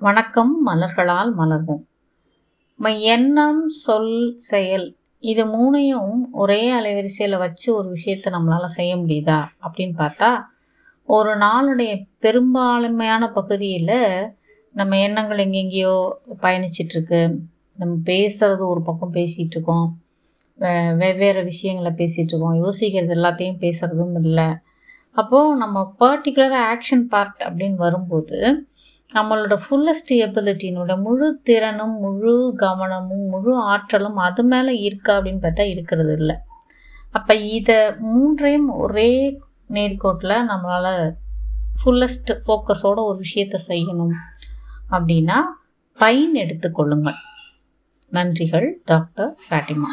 வணக்கம் மலர்களால் மலர்வோம். எண்ணம் சொல் செயல் இது மூணையும் ஒரே அலைவரிசையில் வச்சு ஒரு விஷயத்தை நம்மளால் செய்ய முடியுதா அப்படின்னு பார்த்தா ஒரு நாளுடைய பெரும்பான்மையான பகுதியில் நம்ம எண்ணங்கள் எங்கெங்கேயோ பயணிச்சிட்ருக்கு. நம்ம பேசுகிறது ஒரு பக்கம் பேசிகிட்ருக்கோம் வெவ்வேறு விஷயங்களை பேசிகிட்டு இருக்கோம் யோசிக்கிறது எல்லாத்தையும் பேசுகிறதும் இல்லை. அப்போது நம்ம பர்டிகுலராக ஆக்ஷன் பார்ட் அப்படின்னு வரும்போது நம்மளோட ஃபுல்லஸ்ட் எபிலிட்டினோட முழு திறனும் முழு கவனமும் முழு ஆற்றலும் அது மேலே இருக்கா அப்படின்னு பார்த்தா இருக்கிறது இல்லை. அப்போ இதை மூன்றையும் ஒரே நேர்கோட்டில் நம்மளால் ஃபுல்லஸ்ட் ஃபோக்கஸோட ஒரு விஷயத்தை செய்யணும் அப்படின்னா பயன் எடுத்துக்கொள்ளுங்கள் நன்றிகள் டாக்டர் ஃபேட்டிமா